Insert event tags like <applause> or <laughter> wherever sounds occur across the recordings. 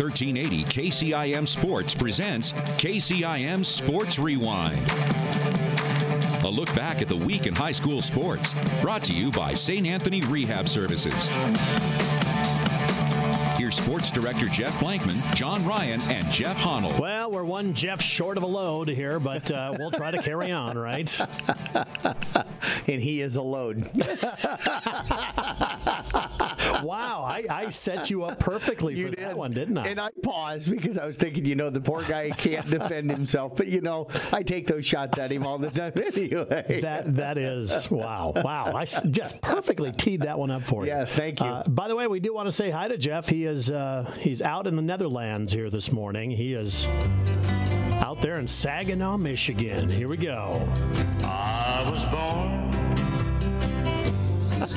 1380 KCIM Sports presents KCIM Sports Rewind. A look back at the week in high school sports, brought to you by St. Anthony Rehab Services. Here's Sports Director Jeff Blankman, John Ryan, and Jeff Honnold. Well, we're one Jeff short of a load here, but uh, we'll try to carry on, right? <laughs> and he is a load. <laughs> <laughs> wow, I, I, set you up perfectly you for did. that one, didn't I? And I paused because I was thinking, you know, the poor guy can't defend himself. But you know, I take those shots at him all the time <laughs> anyway. That that is wow, wow! I just perfectly teed that one up for you. Yes, thank you. Uh, by the way, we do want to say hi to Jeff. He is uh, he's out in the Netherlands here this morning. He is out there in Saginaw, Michigan. Here we go. I was born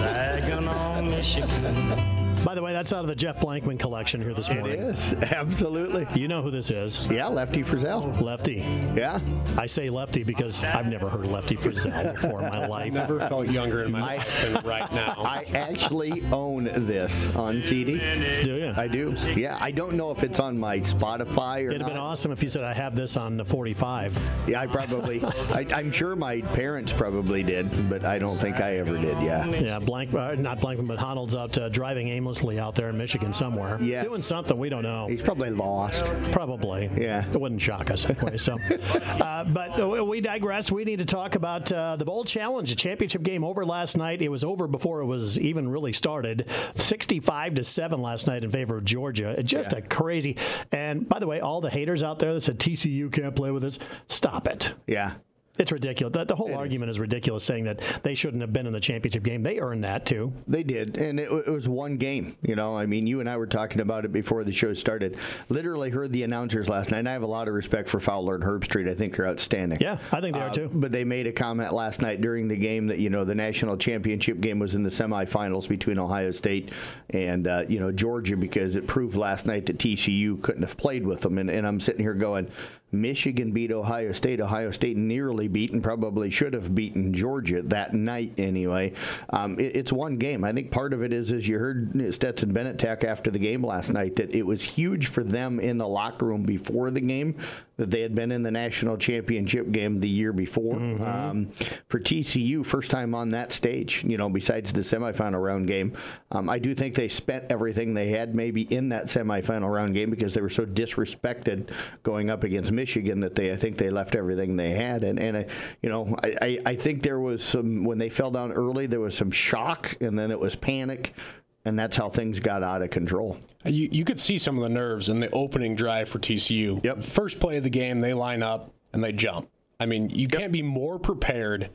Saginaw, Michigan. By the way, that's out of the Jeff Blankman collection here this morning. It is <laughs> absolutely. You know who this is? Yeah, Lefty Frizzell. Lefty. Yeah. I say Lefty because I've never heard Lefty Frizzell before in my <laughs> life. I've never felt younger in my I, life than right now. <laughs> I actually own this on CD. Do you? I do. Yeah, I don't know if it's on my Spotify or. It'd have been awesome if you said I have this on the 45. Yeah, I probably. I, am sure my parents probably did, but I don't think I ever did. Yeah. Yeah, blank, uh, not Blankman, but Honnold's out uh, driving aimlessly out there in Michigan somewhere. Yeah. Doing something we don't know. He's probably lost. Probably. Yeah. It wouldn't shock us anyway. So, <laughs> uh, but we digress. We need to talk about uh, the Bowl Challenge. The championship game over last night. It was over before it was even really started. 65 to 7 last night in favor of Georgia. Just yeah. a crazy. And by the way, all the haters out there that said TCU can't play with us, stop it. Yeah. It's ridiculous. The, the whole it argument is. is. ridiculous, saying that they shouldn't have been in the championship game. They earned that too. They did, and it, it, was one game. You know, I mean, you and I were talking about it before the show started. Literally heard the announcers last night. And I have a lot of respect for Fowler and Herbstreit. I think they're outstanding. Yeah, I think they uh, are too. But they made a comment last night during the game that you know the national championship game was in the semifinals between Ohio State and uh, you know Georgia because it proved last night that TCU couldn't have played with them. And, and I'm sitting here going Michigan beat Ohio State. Ohio State nearly beaten, probably should have beaten Georgia that night anyway. Um, it, it's one game. I think part of it is, as you heard Stetson Bennett talk after the game last night, that it was huge for them in the locker room before the game that they had been in the national championship game the year before. Mm-hmm. Um, for TCU, first time on that stage, you know, besides the semifinal round game. Um, I do think they spent everything they had maybe in that semifinal round game because they were so disrespected going up against Michigan that they, I think they left everything they had. And, and I, you know, I, I think there was some, when they fell down early, there was some shock and then it was panic and that's how things got out of control. Uh, you, you could see some of the nerves in the opening drive for TCU. Yep. First play of the game, they line up and they jump. I mean, you yep. can't be more prepared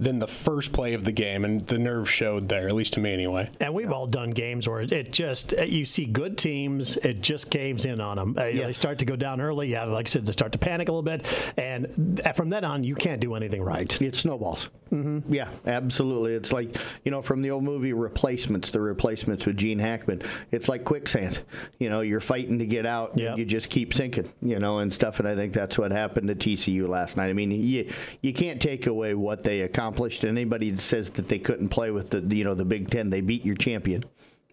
than the first play of the game, and the nerve showed there, at least to me anyway. And we've all done games where it just you see good teams, it just caves in on them. Yes. They start to go down early. Yeah, like I said, they start to panic a little bit, and from then on, you can't do anything right. It snowballs. Mm-hmm. Yeah, absolutely. It's like you know from the old movie Replacements, the replacements with Gene Hackman. It's like quicksand. You know, you're fighting to get out, yep. and you just keep sinking. You know, and stuff. And I think that's what happened to TCU last night. I mean, you you can't take away what they accomplished accomplished. Anybody that says that they couldn't play with the you know the Big Ten, they beat your champion.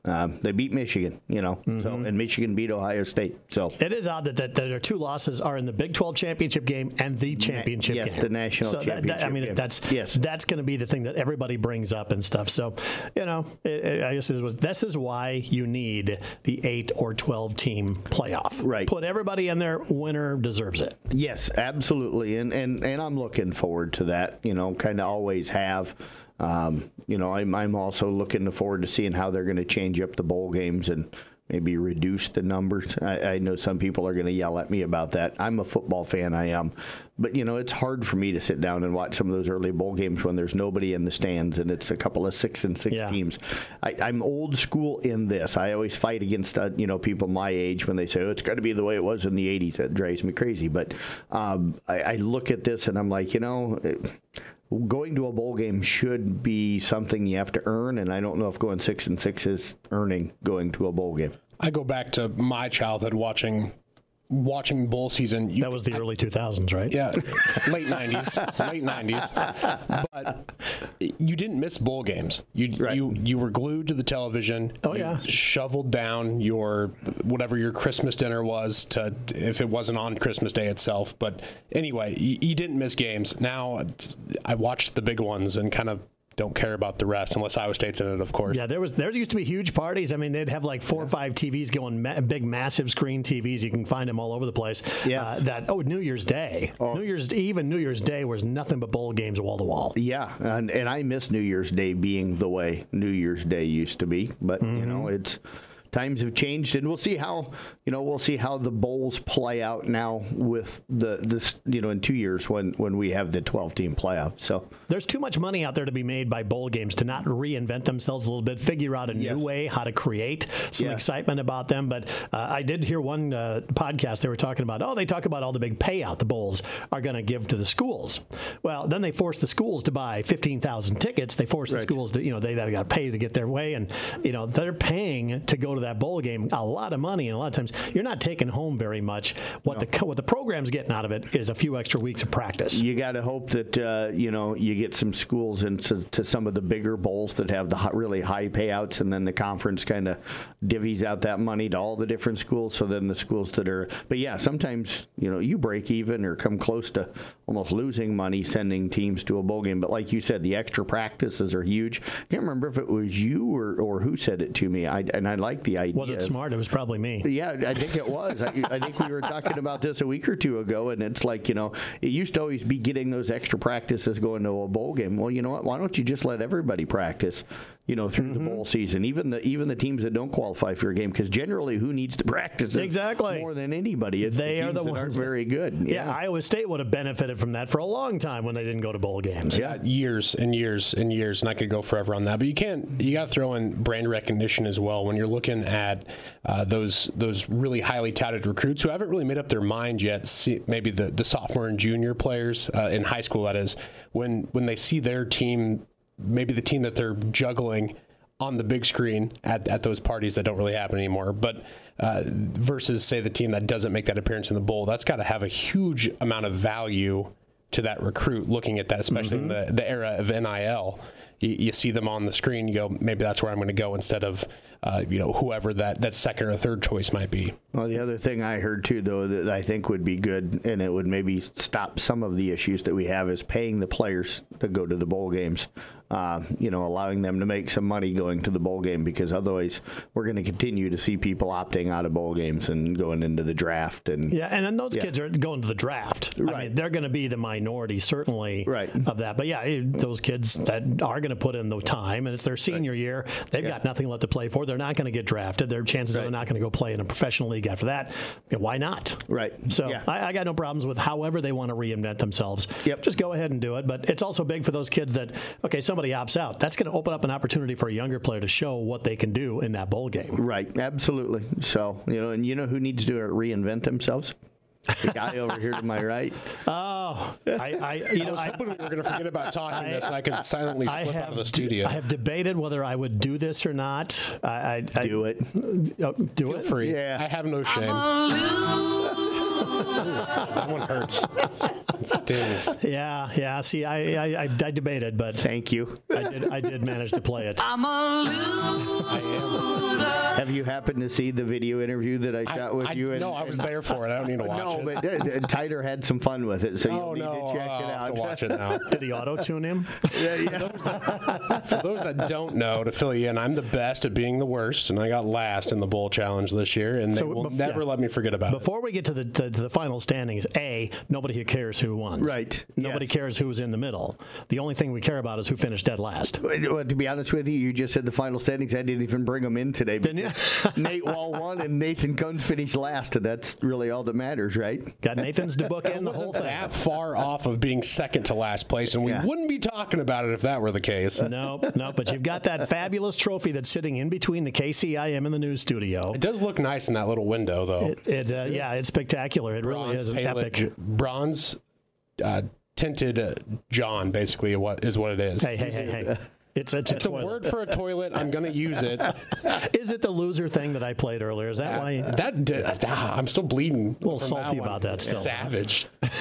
Um, they beat Michigan, you know, mm-hmm. so and Michigan beat Ohio State. So it is odd that, that, that their two losses are in the Big 12 championship game and the championship Na- yes, game. the national so championship. That, that, I mean, game. that's yes. that's going to be the thing that everybody brings up and stuff. So you know, it, it, I guess it was. This is why you need the eight or 12 team playoff. Right. Put everybody in there. Winner deserves it. Yes, absolutely, and and and I'm looking forward to that. You know, kind of always have. Um, you know, I'm, I'm also looking forward to seeing how they're going to change up the bowl games and maybe reduce the numbers. I, I know some people are going to yell at me about that. I'm a football fan, I am. But, you know, it's hard for me to sit down and watch some of those early bowl games when there's nobody in the stands and it's a couple of six and six yeah. teams. I, am old school in this. I always fight against, uh, you know, people my age when they say, oh, it's got to be the way it was in the 80s. That drives me crazy. But um, I, I look at this and I'm like, you know, going to a bowl game should be something you have to earn, and I don't know if going six and six is earning going to a bowl game. I go back to my childhood watching watching bowl season, you, That was the early 2000s, right? yeah, late '90s, late '90s. But you didn't miss bowl games. You Right. you you were glued to the television. Oh, You yeah. shoveled down your whatever your Christmas dinner was to if it wasn't on Christmas Day itself. But anyway, you, you didn't miss games. Now I watched the big ones and kind of don't care about the rest unless Iowa State's in it, of course. Yeah, there was there used to be huge parties. I mean, they'd have like four or five TVs going, ma- big, massive screen TVs. You can find them all over the place. Yeah. Uh, that oh, New Year's Day, New Year's Eve and New Year's Day was nothing but bowl games wall to wall. Yeah, and, and I miss New Year's Day being the way New Year's Day used to be. But you Mm-hmm. know, it's times have changed, and we'll see how you know we'll see how the bowls play out now with the this you know in two years when when we have the 12 team playoff. So There's too much money out there to be made by bowl games to not reinvent themselves a little bit, figure out a Yes. new way how to create some excitement about them. But uh, I did hear one uh, podcast they were talking about. Oh, they talk about all the big payout the bowls are going to give to the schools. Well, then they force the schools to buy 15,000 tickets. They force the schools to you know they got to pay to get their way, and you know they're paying to go to that bowl game a lot of money, and a lot of times you're not taking home very much. What the what the program's getting out of it is a few extra weeks of practice. you got to hope that uh, you know you get some schools into to some of the bigger bowls that have the really high payouts, and then the conference kind of divvies out that money to all the different schools. So then the schools that are, but yeah, sometimes you know you break even or come close to almost losing money sending teams to a bowl game. But like you said, the extra practices are huge. I can't remember if it was you or, or who said it to me. I, and I like idea. Was it smart? It was probably me. Yeah, I think it was. I, I think we were talking about this a week or two ago, and it's like you know, it used to always be getting those extra practices going to a bowl game. Well, you know what? Why don't you just let everybody practice? You know, through Mm-hmm. the bowl season, even the even the teams that don't qualify for a game, because generally, who needs to <laughs> practice is Exactly. more than anybody? It's They the are teams the that aren't ones that- very good. Yeah, Iowa State would have benefited from that for a long time when they didn't go to bowl games. Yeah, years and years and years, and I could go forever on that. But you can't. You got to throw in brand recognition as well when you're looking at uh, those those really highly touted recruits who haven't really made up their mind yet. See, maybe the, the sophomore and junior players uh, in high school. That is when when they see their team, maybe the team that they're juggling on the big screen at, at those parties that don't really happen anymore. But uh, versus say the team that doesn't make that appearance in the bowl, that's got to have a huge amount of value to that recruit looking at that, especially in the, the era of NIL. You, you see them on the screen, you go, maybe that's where I'm going to go instead of, uh, you know, whoever that, that second or third choice might be. Well, the other thing I heard too, though, that I think would be good, and it would maybe stop some of the issues that we have, is paying the players to go to the bowl games. Uh, you know, allowing them to make some money going to the bowl game because otherwise we're going to continue to see people opting out of bowl games and going into the draft. And Yeah, and then those Yeah. kids are going to the draft. I Right. mean, they're going to be the minority, certainly, Right. of that. But yeah, it- those kids that are going to put in the time, and it's their senior year, they've got nothing left to play for. They're not going to get drafted. Their chances are they're not going to go play in a professional league after that. Yeah, why not? Right. So Yeah. I, I got no problems with however they want to reinvent themselves. Yep. Just go ahead and do it. But it's also big for those kids that, okay, somebody opts out. That's going to open up an opportunity for a younger player to show what they can do in that bowl game. right, absolutely. So you know, and you know who needs to reinvent themselves? The guy over here to my right. <laughs> Oh, I, I you know, I, was hoping we were going to forget about talking this and I could silently I slip out of the de- studio. I have debated whether I would do this or not. I, I, I Do it. oh, do it. Free. Yeah. I have no shame. That one hurts. It stings. Yeah, yeah. See, I, I, I, I debated, but Thank you. I did, I did manage to play it. I am. Have you happened to see the video interview that I shot with I, you? and- no, I was there for it. I don't need to <laughs> watch no, it. but uh, uh, had some fun with it, so oh you'll need no, to check I'll it have out. to watch it now. Did he auto tune him? <laughs> Yeah. For those that don't know, to fill you in, I'm the best at being the worst, and I got last in the bowl challenge this year, and they So, will bef- never yeah. let me forget about it. Before we get to the to, to the final standings, a nobody here cares who won. Right, Nobody yes. cares who was in the middle. The only thing we care about is who finished dead last. Well, to be honest with you, you just said the final standings. I didn't even bring them in today. Didn't because <laughs> Nate Wall won and Nathan Combs finished last, and that's really all that matters, right? Got Nathan's to book in the whole thing. that far off of being second to last place, and we Yeah. wouldn't be talking about it if that were the case. No, no, but you've got that fabulous trophy that's sitting in between the KCIM and the news studio. It does look nice in that little window, though. It, it uh, yeah, it's spectacular. It really is an palette, epic. bronze uh, tinted uh, John, basically, what is what it is. Hey, hey, hey, hey. It's a, it's a It's a toilet. word for a toilet. I'm going to use it. <laughs> Is it the loser thing that I played earlier? Is that why? That did, ah, I'm still bleeding. A little salty about that still. Savage. <laughs>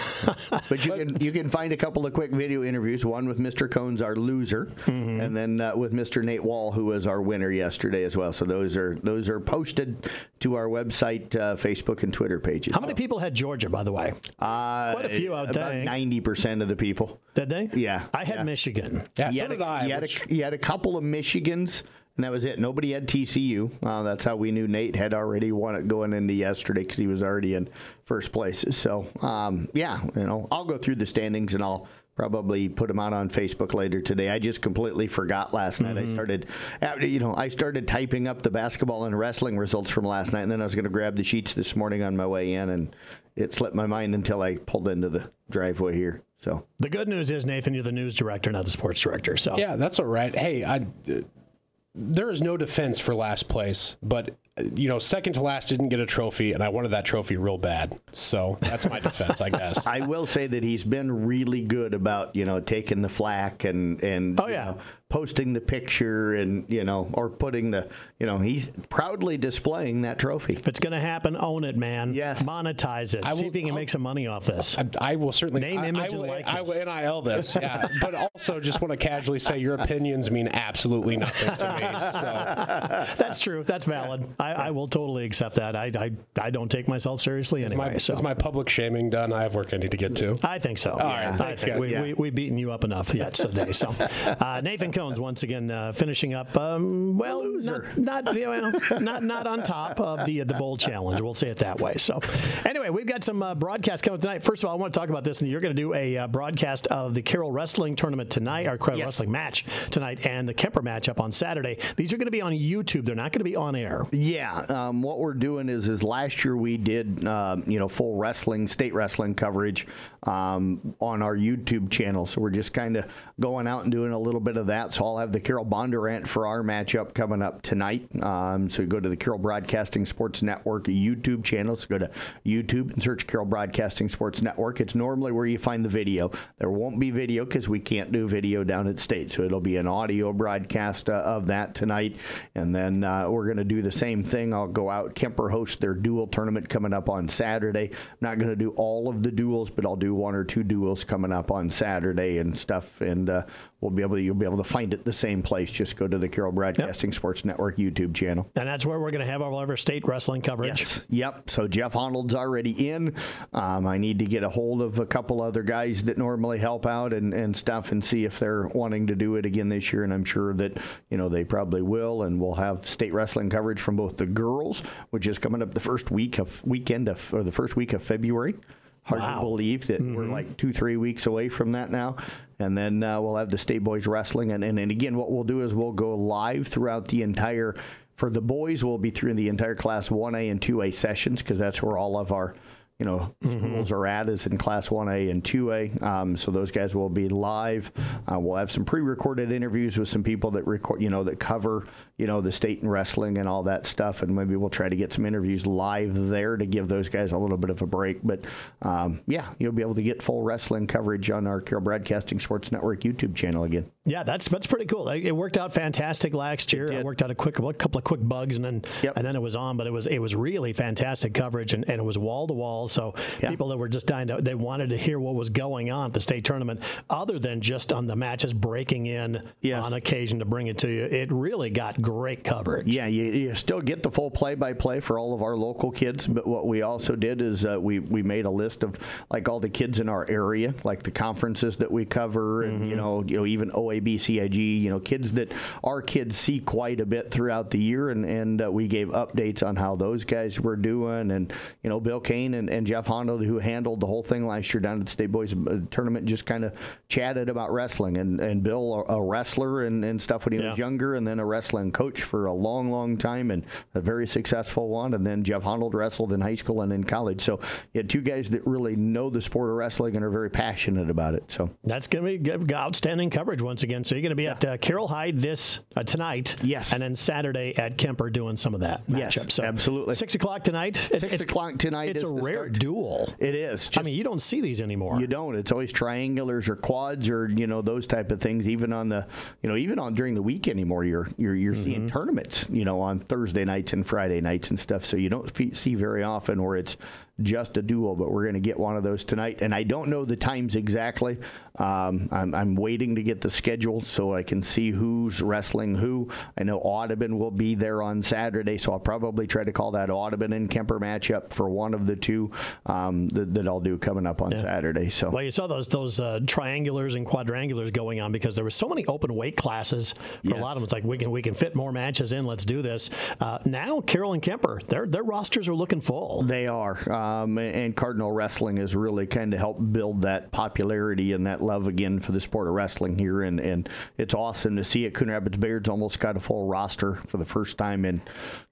But you can you can find a couple of quick video interviews. One with Mr. Cones, our loser, Mm-hmm. and then uh, with Mr. Nate Wall, who was our winner yesterday as well. So those are those are posted to our website, uh, Facebook, and Twitter pages. How many people had Georgia, by the way? Uh, Quite a few, I would About think. ninety percent of the people. Did they? Yeah, I had yeah. Michigan. Yeah, You so did a, I. you, had which- a, you had a couple of Michigans, and that was it. Nobody had TCU. Uh, that's how we knew Nate had already won it going into yesterday because he was already in first place. So, um, yeah, you know, I'll go through the standings and I'll probably put them out on Facebook later today. I just completely forgot last night. I started, you know, I started typing up the basketball and wrestling results from last night, and then I was going to grab the sheets this morning on my way in, and it slipped my mind until I pulled into the driveway here. So. The good news is, Nathan, you're the news director, not the sports director. So Yeah, that's all right. Hey, I, uh, there is no defense for last place, but uh, you know, second to last didn't get a trophy, and I wanted that trophy real bad. So that's my defense, I guess. <laughs> I will say that he's been really good about you know taking the flack and and Oh, you yeah. know, posting the picture and you know or putting the you know he's proudly displaying that trophy. if it's going to happen, own it, man. Yes. Monetize it. I See will- if you can I'll- make some money off this. I, I will certainly Name, I, image, I and will, I will NIL this, yeah. <laughs> but also just want to casually say your opinions mean absolutely nothing to me. So <laughs> That's true. That's valid. I, I will totally accept that. I, I, I don't take myself seriously is anyway. my, so. is my public shaming done? I have work I need to get to. I think so. All right, I thanks, guys. we, Yeah. we, we've beaten you up enough yet today. So, <laughs> uh, Nathan Cones once again uh, finishing up. Um, well, not not, not not on top of the the bowl challenge. We'll say it that way. So, anyway, we've got some uh, broadcasts coming tonight. First of all, I want to talk about this. And you're going to do a uh, broadcast of the Carroll Wrestling Tournament tonight, our Carroll Yes. Wrestling match tonight, and the Kuemper matchup on Saturday. These are going to be on YouTube. They're not going to be on air. Yeah, um, what we're doing is is last year we did um, you know full wrestling, state wrestling coverage um, on our YouTube channel. So we're just kind of going out and doing a little bit of that. So I'll have the Carroll Bondurant-Farrar matchup coming up tonight. Um, so go to the Carroll Broadcasting Sports Network YouTube channel. So go to YouTube and search Carroll Broadcasting Sports Network. It's normally where you find the video. There won't be video because we can't do video down at state. So it'll be an audio broadcast uh, of that tonight. And then uh, we're going to do the same thing. I'll go out. Kuemper hosts their dual tournament coming up on Saturday. I'm not going to do all of the duels, but I'll do one or two duels coming up on Saturday and stuff. And uh, we'll be able to, you'll be able to find it the same place. Just go to the Carroll Broadcasting Sports Network YouTube channel. And that's where we're going to have all of our state wrestling coverage. Yes. Yep. So Jeff Honnold's already in. Um, I need to get a hold of a couple other guys that normally help out and, and stuff and see if they're wanting to do it again this year. And I'm sure that, you know, they probably will. And we'll have state wrestling coverage from both the girls, which is coming up the first week of weekend of, or the first week of February. Hard Wow. to believe that we're like two, three weeks away from that now. And then uh, we'll have the state boys wrestling. And, and, and again, what we'll do is we'll go live throughout the entire, for the boys, we'll be through the entire class 1A and 2A sessions because that's where all of our, you know, schools are at is in class 1A and 2A. Um, so those guys will be live. Uh, we'll have some pre-recorded interviews with some people that record, you know, that cover, you know, the state and wrestling and all that stuff. And maybe we'll try to get some interviews live there to give those guys a little bit of a break. But um, yeah, you'll be able to get full wrestling coverage on our Carroll Broadcasting Sports Network YouTube channel again. Yeah, that's that's pretty cool. It it worked out fantastic last year. It did. worked out a quick a couple of quick bugs, and then Yep. and then it was on. But it was it was really fantastic coverage, and, and it was wall to wall. So Yeah. people that were just dying, to, they wanted to hear what was going on at the state tournament, other than just on the matches breaking in Yes. on occasion to bring it to you. It really got great coverage. Yeah, you, you still get the full play-by-play for all of our local kids, but what we also did is uh, we we made a list of like all the kids in our area, like the conferences that we cover, and you know, you know, even OA-BCIG, you know, kids that our kids see quite a bit throughout the year, and and uh, we gave updates on how those guys were doing, and you know, Bill Kane and, and Jeff Honnold, who handled the whole thing last year down at the State Boys uh, Tournament, just kind of chatted about wrestling, and and Bill, a, wrestler and, and stuff when he Yeah. was younger, and then a wrestling coach for a long, long time, and a very successful one. And then Jeff Honnold wrestled in high school and in college. So you had two guys that really know the sport of wrestling and are very passionate about it. So That's going to be good, outstanding coverage once again. So you're going to be at uh, Carroll High this uh, tonight, Yes. and then Saturday at Kuemper doing some of that Yes. So absolutely. six o'clock tonight. It's, six it's- o'clock tonight It's a rare rare duel. It is. I mean, you don't see these anymore. You don't. It's always triangulars or quads or you know those type of things. Even on the you know even on during the week anymore, you're you're you're Mm-hmm. seeing tournaments. You know on Thursday nights and Friday nights and stuff. So you don't see very often where it's just a duel. But we're going to get one of those tonight, and I don't know the times exactly. Um, I'm, I'm waiting to get the schedule so I can see who's wrestling who. I know Audubon will be there on Saturday, so I'll probably try to call that Audubon and Kuemper matchup for one of the two um, that, that I'll do coming up on Saturday. So. Well, you saw those those uh, triangulars and quadrangulars going on because there were so many open weight classes. For Yes. a lot of them, it's like we can we can fit more matches in. Let's do this. Uh, now, Carroll and Kuemper, their their rosters are looking full. They are, um, and Cardinal Wrestling has really kind of helped build that popularity and that love again for the sport of wrestling here, and, and it's awesome to see it. Coon Rapids Bayard's almost got a full roster for the first time in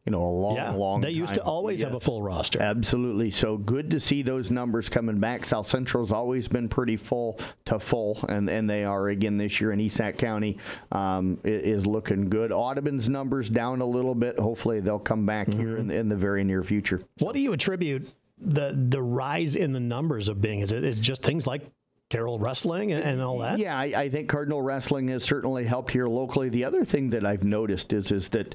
you know a long, yeah, long. they used to time. always have a full roster. Absolutely. So good to see those numbers coming back. South Central's always been pretty full to full, and, and they are again this year. And Esac County um, is looking good. Audubon's numbers down a little bit. Hopefully they'll come back here in, in the very near future. What do you attribute the the rise in the numbers of being? Is it it's just things like Carroll wrestling and, and all that? Yeah, I, I think Cardinal Wrestling has certainly helped here locally. The other thing that I've noticed is is that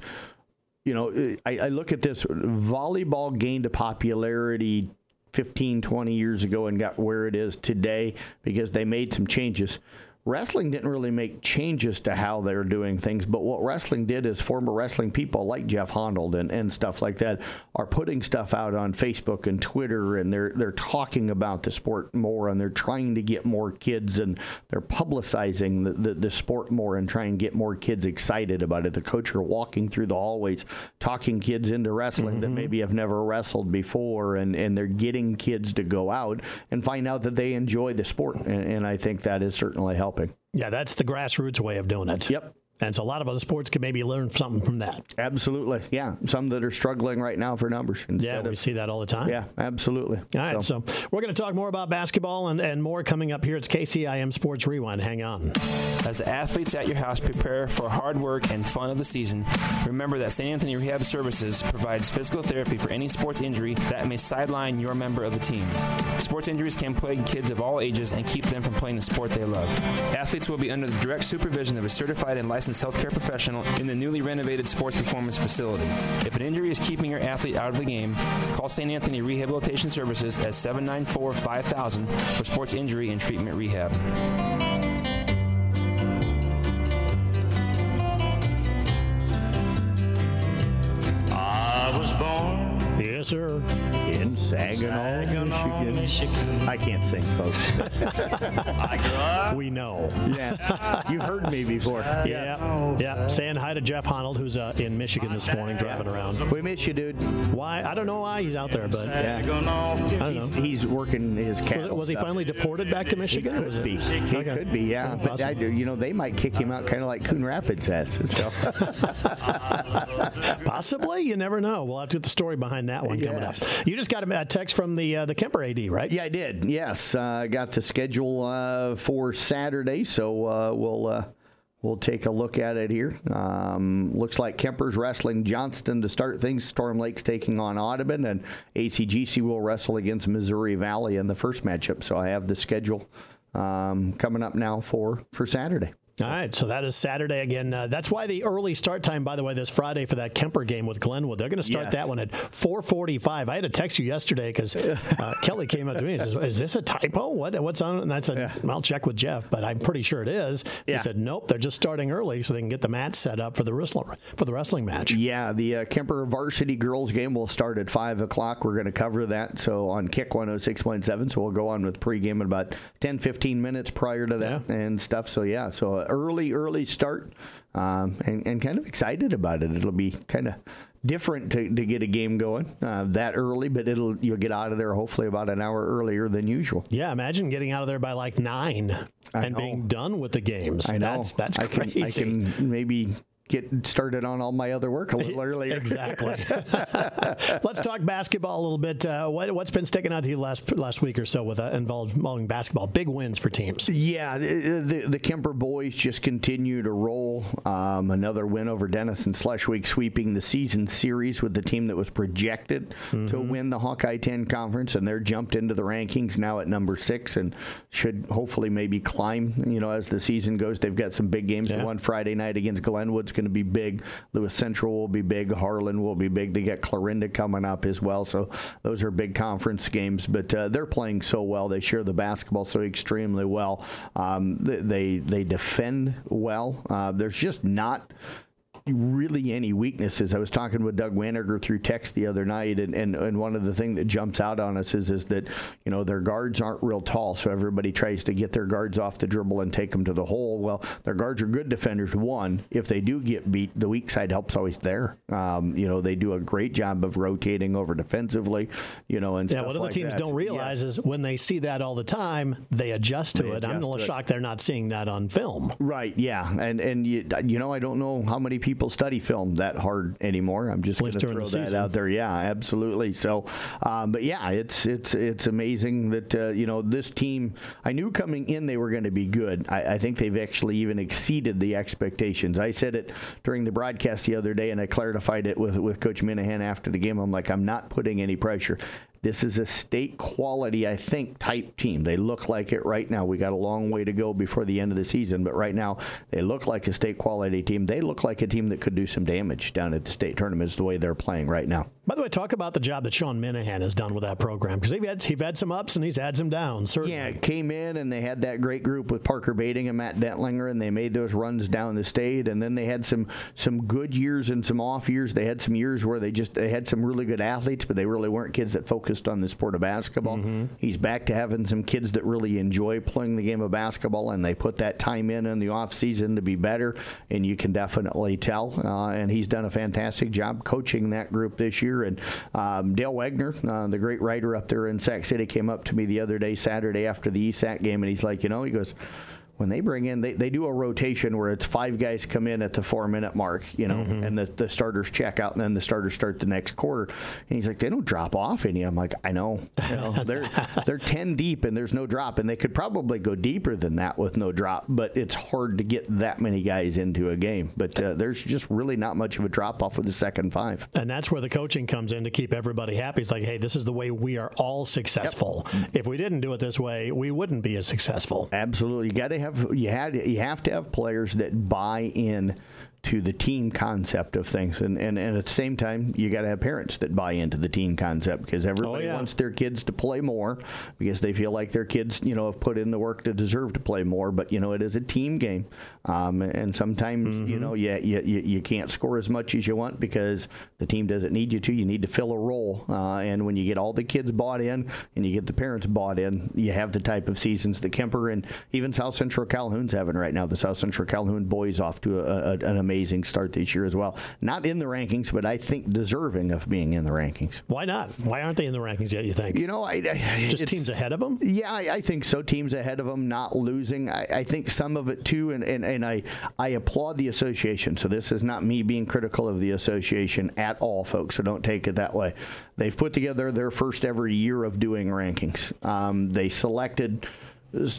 you know I, I look at this volleyball gained a popularity 15 20 years ago and got where it is today because they made some changes wrestling didn't really make changes to how they're doing things but what wrestling did is former wrestling people like jeff honnold and, and stuff like that are putting stuff out on facebook and twitter and they're they're talking about the sport more and they're trying to get more kids and they're publicizing the, the, the sport more and trying to get more kids excited about it. The coach are walking through the hallways talking kids into wrestling that mm-hmm. maybe have never wrestled before and, and they're getting kids to go out and find out that they enjoy the sport and, and i think that is certainly helping Yeah, that's the grassroots way of doing it. Yep. And so a lot of other sports could maybe learn something from that. Absolutely, yeah. Some that are struggling right now for numbers. Yeah, we of- see that all the time. yeah, absolutely. All right, so, we're going to talk more about basketball and, and more coming up here. It's KCIM Sports Rewind. Hang on. As the athletes at your house prepare for hard work and fun of the season, remember that St. Anthony Rehab Services provides physical therapy for any sports injury that may sideline your member of the team. Sports injuries can plague kids of all ages and keep them from playing the sport they love. Athletes will be under the direct supervision of a certified and licensed healthcare professional in the newly renovated sports performance facility. If an injury is keeping your athlete out of the game, call St. Anthony Rehabilitation Services at 794 5000 for sports injury and treatment rehab. Saginaw, Saginaw, Michigan. Michigan. I can't sing, folks. <laughs> I grew up. We know. yes, <laughs> you've heard me before. Yeah. Yeah. Saying hi to Jeff Honnold, who's uh, in Michigan this morning driving around. We miss you, dude. Why? I don't know why he's out there, but Saginaw, I don't He's, know. he's working his Was, it, was he finally deported back to Michigan? or was Could it- be. He Okay. could be, yeah. But I, do- you know, they might kick him out kind of like Coon Rapids has. So. <laughs> Possibly. You never know. We'll have to get the story behind that one coming up. You just got a text from the uh, the Kuemper AD, right? Yeah, I did. Yes, uh, I got the schedule uh, for Saturday, so uh, we'll uh, we'll take a look at it here. Um, looks like Kuemper's wrestling Johnston to start things. Storm Lake's taking on Audubon, and ACGC will wrestle against Missouri Valley in the first matchup. So I have the schedule um, coming up now for for Saturday. All right, so that is Saturday again. Uh, that's why the early start time, by the way, this Friday for that Kuemper game with Glenwood. They're going to start Yes. that one at 4:45. I had to text you yesterday because uh, <laughs> Kelly came up to me and says, "Is this a typo? What what's on?" And I said, "I'll check with Jeff, but I'm pretty sure it is." He Yeah. said, "Nope, they're just starting early so they can get the mat set up for the wrestling for the wrestling match." Yeah, the uh, Kuemper varsity girls game will start at five o'clock. We're going to cover that. So on Kick 106.7. So we'll go on with pregame in about 10, 15 minutes prior to that and stuff. So yeah, so a early, early start, um, and, and kind of excited about it. It'll be kind of different to, to get a game going uh, that early, but it'll you'll get out of there hopefully about an hour earlier than usual. Yeah, imagine getting out of there by like nine I and know. being done with the games. I know That's that's I can, crazy. I can maybe get started on all my other work a little <laughs> earlier. Exactly. <laughs> Let's talk basketball a little bit. Uh, what, has been sticking out to you last last week or so with uh, involving basketball? Big wins for teams. Yeah, the, the Kuemper boys just continue to roll. Um, another win over Denison Schleswig, sweeping the season series with the team that was projected mm-hmm. to win the Hawkeye 10 conference, and they're jumped into the rankings now at number six and should hopefully maybe climb. You know, as the season goes, they've got some big games. Yeah. One Friday night against Glenwood's going to be big. Lewis Central will be big. Harlan will be big. They get Clarinda coming up as well. So those are big conference games. But uh, they're playing so well. They share the basketball so extremely well. Um, they they defend well. Uh, there's just not really any weaknesses. I was talking with Doug Waniger through text the other night, and, and, and one of the things that jumps out on us is, is that, you know, their guards aren't real tall, so everybody tries to get their guards off the dribble and take them to the hole. Well, their guards are good defenders. One, if they do get beat, the weak side help's always there. Um, you know, they do a great job of rotating over defensively, you know, and yeah, what other like teams that. don't realize yes. is when they see that all the time, they adjust to they it. Adjust I'm a little shocked they're not seeing that on film. Right, yeah. And, and you, you know, I don't know how many people study film that hard anymore. I'm just going to throw that out there. Yeah, absolutely. So, um, but yeah, it's it's it's amazing that uh, you know this team. I knew coming in they were going to be good. I, I, think they've actually even exceeded the expectations. I said it during the broadcast the other day, and I clarified it with with Coach Minahan after the game. I'm like, I'm not putting any pressure. This is a state quality, I think, type team. They look like it right now. We got a long way to go before the end of the season, but right now they look like a state quality team. They look like a team that could do some damage down at the state tournaments the way they're playing right now. By the way, talk about the job that Sean Minahan has done with that program because had he's had some ups and he's had some downs. Certainly. Yeah, came in and they had that great group with Parker Bating and Matt Dentlinger, and they made those runs down the state. And then they had some some good years and some off years. They had some years where they just they had some really good athletes, but they really weren't kids that focused on the sport of basketball. Mm-hmm. He's back to having some kids that really enjoy playing the game of basketball, and they put that time in in the off season to be better. And you can definitely tell. Uh, and he's done a fantastic job coaching that group this year. And um, Dale Wagner, uh, the great writer up there in Sac City, came up to me the other day, Saturday after the ESAC game, and he's like, you know, he goes, when they bring in, they, they do a rotation where it's five guys come in at the four minute mark, you know, mm-hmm. and the, the starters check out, and then the starters start the next quarter. And he's like, they don't drop off any. I'm like, I know, you know <laughs> they're they're ten deep, and there's no drop, and they could probably go deeper than that with no drop, but it's hard to get that many guys into a game. But uh, there's just really not much of a drop off with the second five. And that's where the coaching comes in to keep everybody happy. It's like, hey, this is the way we are all successful. Yep. If we didn't do it this way, we wouldn't be as successful. Absolutely, you got to have have you had you have to have players that buy in to the team concept of things. And, and, and at the same time, you got to have parents that buy into the team concept because everybody oh, yeah. wants their kids to play more because they feel like their kids, you know, have put in the work to deserve to play more. But, you know, it is a team game. Um, and sometimes, mm-hmm. you know, you, you, you can't score as much as you want because the team doesn't need you to. You need to fill a role. Uh, and when you get all the kids bought in and you get the parents bought in, you have the type of seasons that Kuemper and even South Central Calhoun's having right now. The South Central Calhoun boys off to a, a, an amazing start this year as well. Not in the rankings, but I think deserving of being in the rankings. Why not? Why aren't they in the rankings yet? You think? You know, I, I just teams ahead of them. Yeah, I, I, think so. Teams ahead of them, not losing. I, I think some of it too, and, and, and I I applaud the association. So this is not me being critical of the association at all, folks. So don't take it that way. They've put together their first ever year of doing rankings. Um, they selected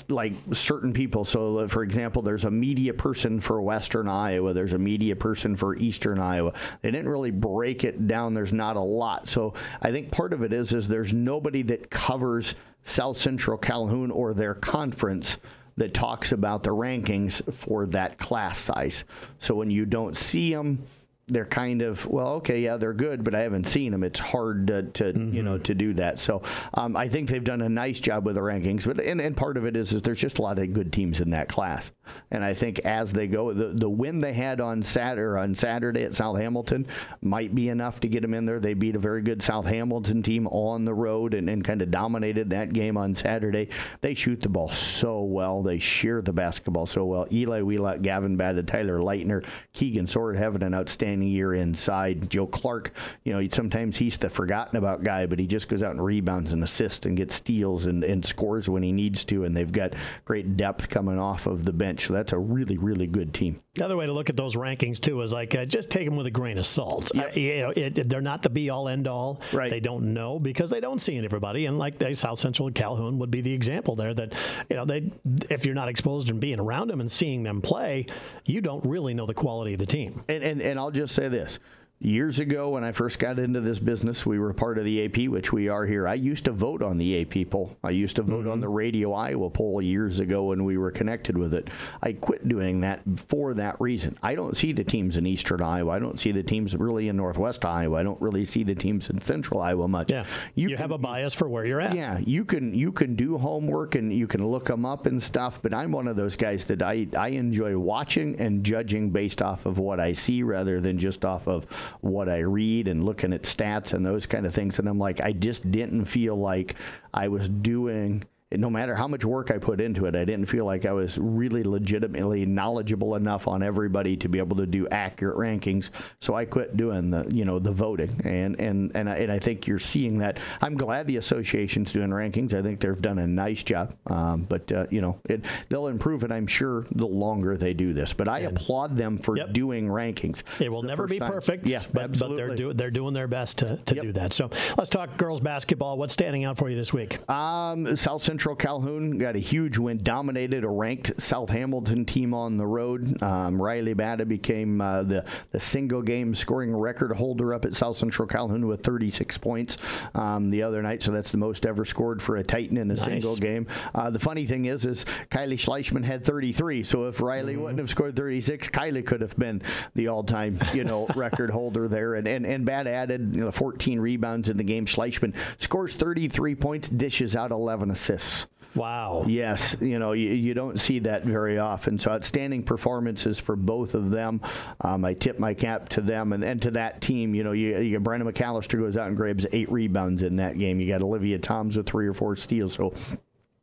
like certain people. So, uh, for example, there's a media person for Western Iowa. There's a media person for Eastern Iowa. They didn't really break it down. There's not a lot. So, I think part of it is is there's nobody that covers South Central Calhoun or their conference that talks about the rankings for that class size. So when you don't see them they're kind of well, okay, yeah, they're good, but I haven't seen them. It's hard to, to mm-hmm. you know to do that. So um, I think they've done a nice job with the rankings, but and, and part of it is is there's just a lot of good teams in that class, and I think as they go, the the win they had on Saturday on Saturday at South Hamilton might be enough to get them in there. They beat a very good South Hamilton team on the road and, and kind of dominated that game on Saturday. They shoot the ball so well. They share the basketball so well. Eli Wheelock, Gavin Batted, Tyler Leitner, Keegan Sword having an outstanding second year inside. Joe Clark, you know, sometimes he's the forgotten about guy, but he just goes out and rebounds and assists and gets steals and, and scores when he needs to. And they've got great depth coming off of the bench. So that's a really, really good team. The other way to look at those rankings too is like uh, just take them with a grain of salt. Yep. Uh, you know, it, they're not the be all end all. Right. They don't know because they don't see everybody. And like they, South Central and Calhoun would be the example there. That you know, they if you're not exposed and being around them and seeing them play, you don't really know the quality of the team. And, and, and I'll just say this. Years ago, when I first got into this business, we were part of the AP, which we are here. I used to vote on the AP poll. I used to vote on mm-hmm. the Radio Iowa poll years ago when we were connected with it. I quit doing that for that reason. I don't see the teams in Eastern Iowa. I don't see the teams really in Northwest Iowa. I don't really see the teams in Central Iowa much. Yeah, you, can- have a bias for where you're at. yeah, you can you can do homework and you can look them up and stuff, but I'm one of those guys that I I enjoy watching and judging based off of what I see rather than just off of what I read and looking at stats and those kind of things. And I'm like, I just didn't feel like I was doing. No matter how much work I put into it, I didn't feel like I was really legitimately knowledgeable enough on everybody to be able to do accurate rankings. So I quit doing the, you know, the voting, and and and I, and I think you're seeing that. I'm glad the association's doing rankings. I think they've done a nice job. Um, but uh, you know, it, they'll improve it. I'm sure the longer they do this. But I applaud them for Yep. doing rankings. It will never be time- perfect, Yeah, but, but they're, do, they're doing their best to, to Yep. do that. So let's talk girls basketball. What's standing out for you this week? Um, South Central Calhoun got a huge win, dominated a ranked South Hamilton team on the road. Um, Riley Bada became uh, the the single game scoring record holder up at South Central Calhoun with 36 points um, the other night. So that's the most ever scored for a Titan in a single game. Uh, the funny thing is, is Kylie Schleichman had 33. So if Riley wouldn't have scored 36, Kylie could have been the all-time you know <laughs> record holder there. And and and Bad added you know, 14 rebounds in the game. Schleichman scores 33 points, dishes out 11 assists. Wow. Yes, you know you, you don't see that very often. So outstanding performances for both of them. Um, I tip my cap to them and, and to that team. You know, you, you got Brandon McAllister goes out and grabs eight rebounds in that game. You got Olivia Toms with three or four steals. So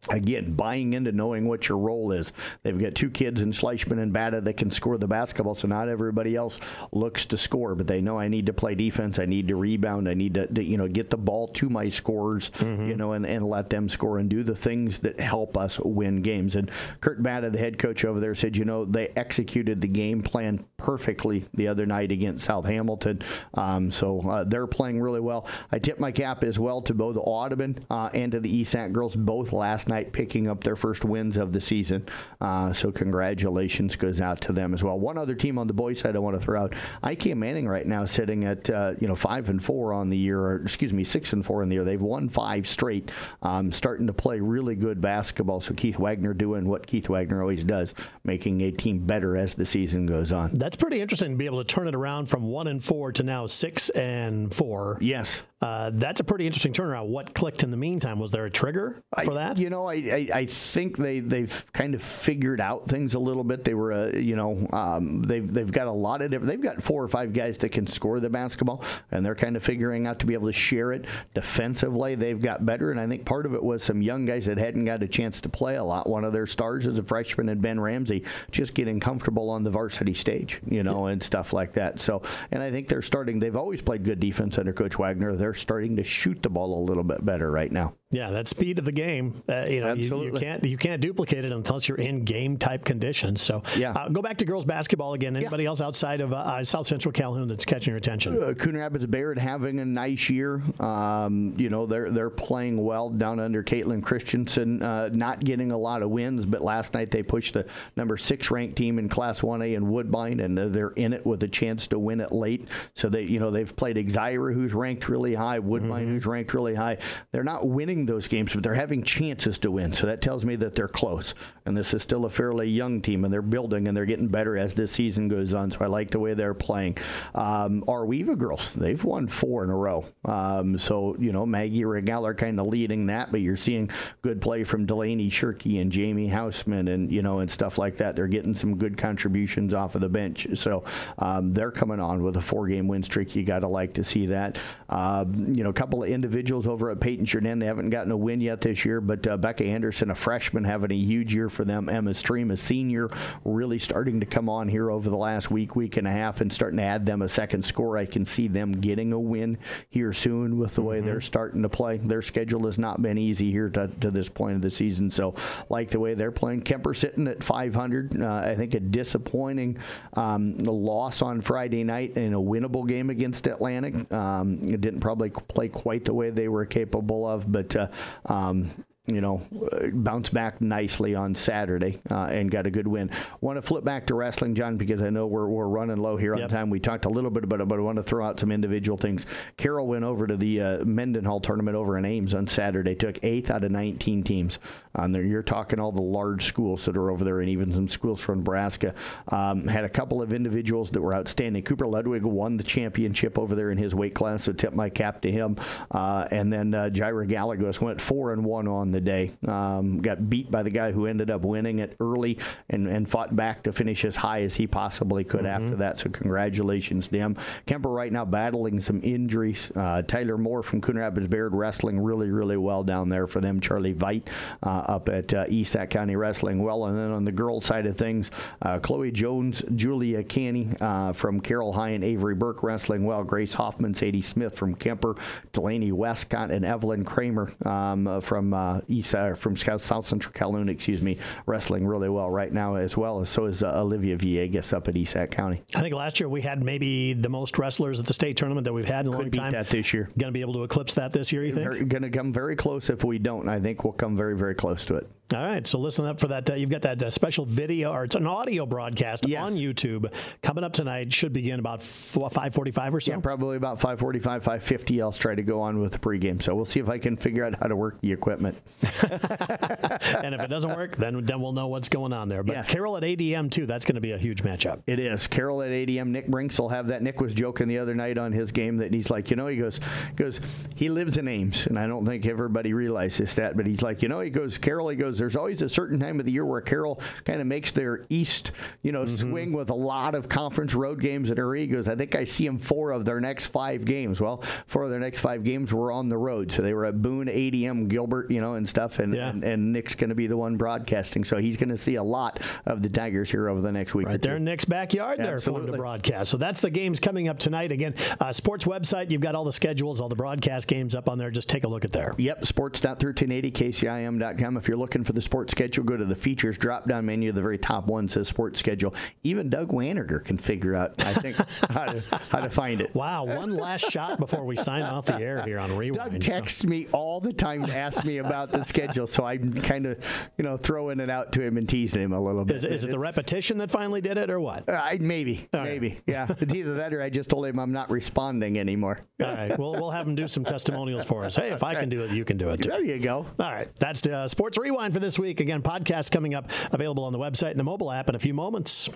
again, buying into knowing what your role is. They've got two kids in Schleichman and Bada that can score the basketball, so not everybody else looks to score, but they know I need to play defense, I need to rebound, I need to, to, you know get the ball to my scorers, you know, and, and let them score and do the things that help us win games. And Kurt Bada, the head coach over there, said, you know, they executed the game plan perfectly the other night against South Hamilton. Um, so uh, they're playing really well. I tip my cap as well to both Audubon uh, and to the East ESAC girls, both last night picking up their first wins of the season. Uh, so congratulations goes out to them as well. One other team on the boys side I want to throw out: IKM-Manning right now sitting at uh, you know five and four on the year, or excuse me, six and four in the year. They've won five straight, um, starting to play really good basketball. So Keith Wagner doing what Keith Wagner always does, making a team better as the season goes on. That's pretty interesting to be able to turn it around from one and four to now six and four. Yes. Uh, that's a pretty interesting turnaround. What clicked in the meantime? Was there a trigger for I- that? You know, I, I, I think they they've kind of figured out things a little bit. They were, uh, you know, um, they've they've got a lot of different. They've got four or five guys that can score the basketball, and they're kind of figuring out to be able to share it defensively. They've got better, and I think part of it was some young guys that hadn't got a chance to play a lot. One of their stars is a freshman, and Ben Ramsey just getting comfortable on the varsity stage, you know, and stuff like that. So, and I think they're starting. They've always played good defense under Coach Wagner. They're starting to shoot the ball a little bit better right now. Yeah, that speed of the game. Uh, you know, you, you can't you can't duplicate it unless you're in game type conditions. So, Yeah. uh, go back to girls basketball again. Anybody else outside of uh, South Central Calhoun that's catching your attention? uh, Coon Rapids Bayard having a nice year. Um, you know they're they're playing well down under Caitlin Christensen. Uh, not getting a lot of wins, but last night they pushed the number six ranked team in Class 1A in Woodbine, and uh, they're in it with a chance to win it late. So they you know they've played Exira, who's ranked really high, Woodbine, who's ranked really high. They're not winning those games, but they're having chances to win. So that tells me that they're close. And this is still a fairly young team, and they're building and they're getting better as this season goes on. So I like the way they're playing. Um, Ar-We-Va girls, they've won four in a row. Um, so, you know, Maggie Regal are kind of leading that, but you're seeing good play from Delaney Shirky and Jamie Houseman and, you know, and stuff like that. They're getting some good contributions off of the bench. So um, they're coming on with a four game win streak. You got to like to see that. Um, you know, a couple of individuals over at Paton-Churdan, they haven't gotten a win yet this year, but uh, Rebecca Anderson, a freshman, having a huge year for them. Emma Stream, a senior, really starting to come on here over the last week, week and a half, and starting to add them a second score. I can see them getting a win here soon with the way they're starting to play. Their schedule has not been easy here to, to this point of the season, so like the way they're playing. Kuemper sitting at 500. Uh, I think a disappointing um, loss on Friday night in a winnable game against Atlantic. Um, it didn't probably play quite the way they were capable of, but uh, um, you know, uh, bounce back nicely on Saturday uh, and got a good win. Want to flip back to wrestling, John, because I know we're, we're running low here on Yep. time. We talked a little bit about it, but I want to throw out some individual things. Carroll went over to the uh, Mendenhall tournament over in Ames on Saturday, took eighth out of 19 teams. On there, you're talking all the large schools that are over there, and even some schools from Nebraska. Um, had a couple of individuals that were outstanding. Cooper Ludwig won the championship over there in his weight class, so tip my cap to him. Uh, and then uh, Jaira Galagos went four and one on the day. Um, got beat by the guy who ended up winning it early and, and fought back to finish as high as he possibly could after that. So congratulations to him. Kuemper right now battling some injuries. Uh, Tyler Moore from Coon Rapids Bayard wrestling really, really well down there for them. Charlie Veit uh, up at uh, East Sac County wrestling well. And then on the girls side of things, uh, Chloe Jones, Julia Canny uh, from Carroll High and Avery Burke wrestling well. Grace Hoffman, Sadie Smith from Kuemper, Delaney Westcott, and Evelyn Kramer um, uh, from uh, Uh, from South South Central Calhoun, excuse me, wrestling really well right now as well. As so is uh, Olivia Villegas up at East Sac County. I think last year we had maybe the most wrestlers at the state tournament that we've had in a long beat time. that this year. Going to be able to eclipse that this year, you think? Going to come very close. If we don't, I think we'll come very, very close to it. All right, so listen up for that. Uh, you've got that uh, special video, or it's an audio broadcast Yes. on YouTube coming up tonight. Should begin about five forty-five or so. Yeah, probably about 545, 550. I'll try to go on with the pregame. So we'll see if I can figure out how to work the equipment. <laughs> and if it doesn't work, then then we'll know what's going on there. But Yes. Carroll at ADM too. That's going to be a huge matchup. It is. Carroll at ADM. Nick Brinks will have that. Nick was joking the other night on his game that he's like, you know, he goes, goes, he lives in Ames, and I don't think everybody realizes that, but he's like, you know, he goes, Carroll, he goes, there's always a certain time of the year where Carroll kind of makes their east, you know, swing with a lot of conference road games are. He goes, I think I see them four of their next five games. Well, four of their next five games were on the road, so they were at Boone, ADM, Gilbert, you know, and stuff, and Yeah. and, and Nick's going to be the one broadcasting, so he's going to see a lot of the Tigers here over the next week. Right there in Nick's backyard there for him to Absolutely. broadcast. So that's the games coming up tonight. Again, uh, sports website, you've got all the schedules, all the broadcast games up on there. Just take a look at there. Yep, sports.1380kcim.com. If you're looking for the sports schedule, go to the features drop down menu. The very top one says sports schedule. Even Doug Waniger can figure out, I think, <laughs> how, to, how to find it. Wow, one last shot before we sign off the air here on Rewind. Doug So- texts me all the time to ask me about the schedule, so I'm kind of, you know, throwing it out to him and teasing him a little bit. Is, is it the repetition that finally did it, or what? Uh, maybe, All right. maybe, yeah. <laughs> It's either that or I just told him I'm not responding anymore. All right, we'll we'll have him do some testimonials for us. Hey, if I can do it, you can do it too. There you go. All right, that's uh, Sports Rewind for this week. Again, podcast coming up, available on the website and the mobile app in a few moments.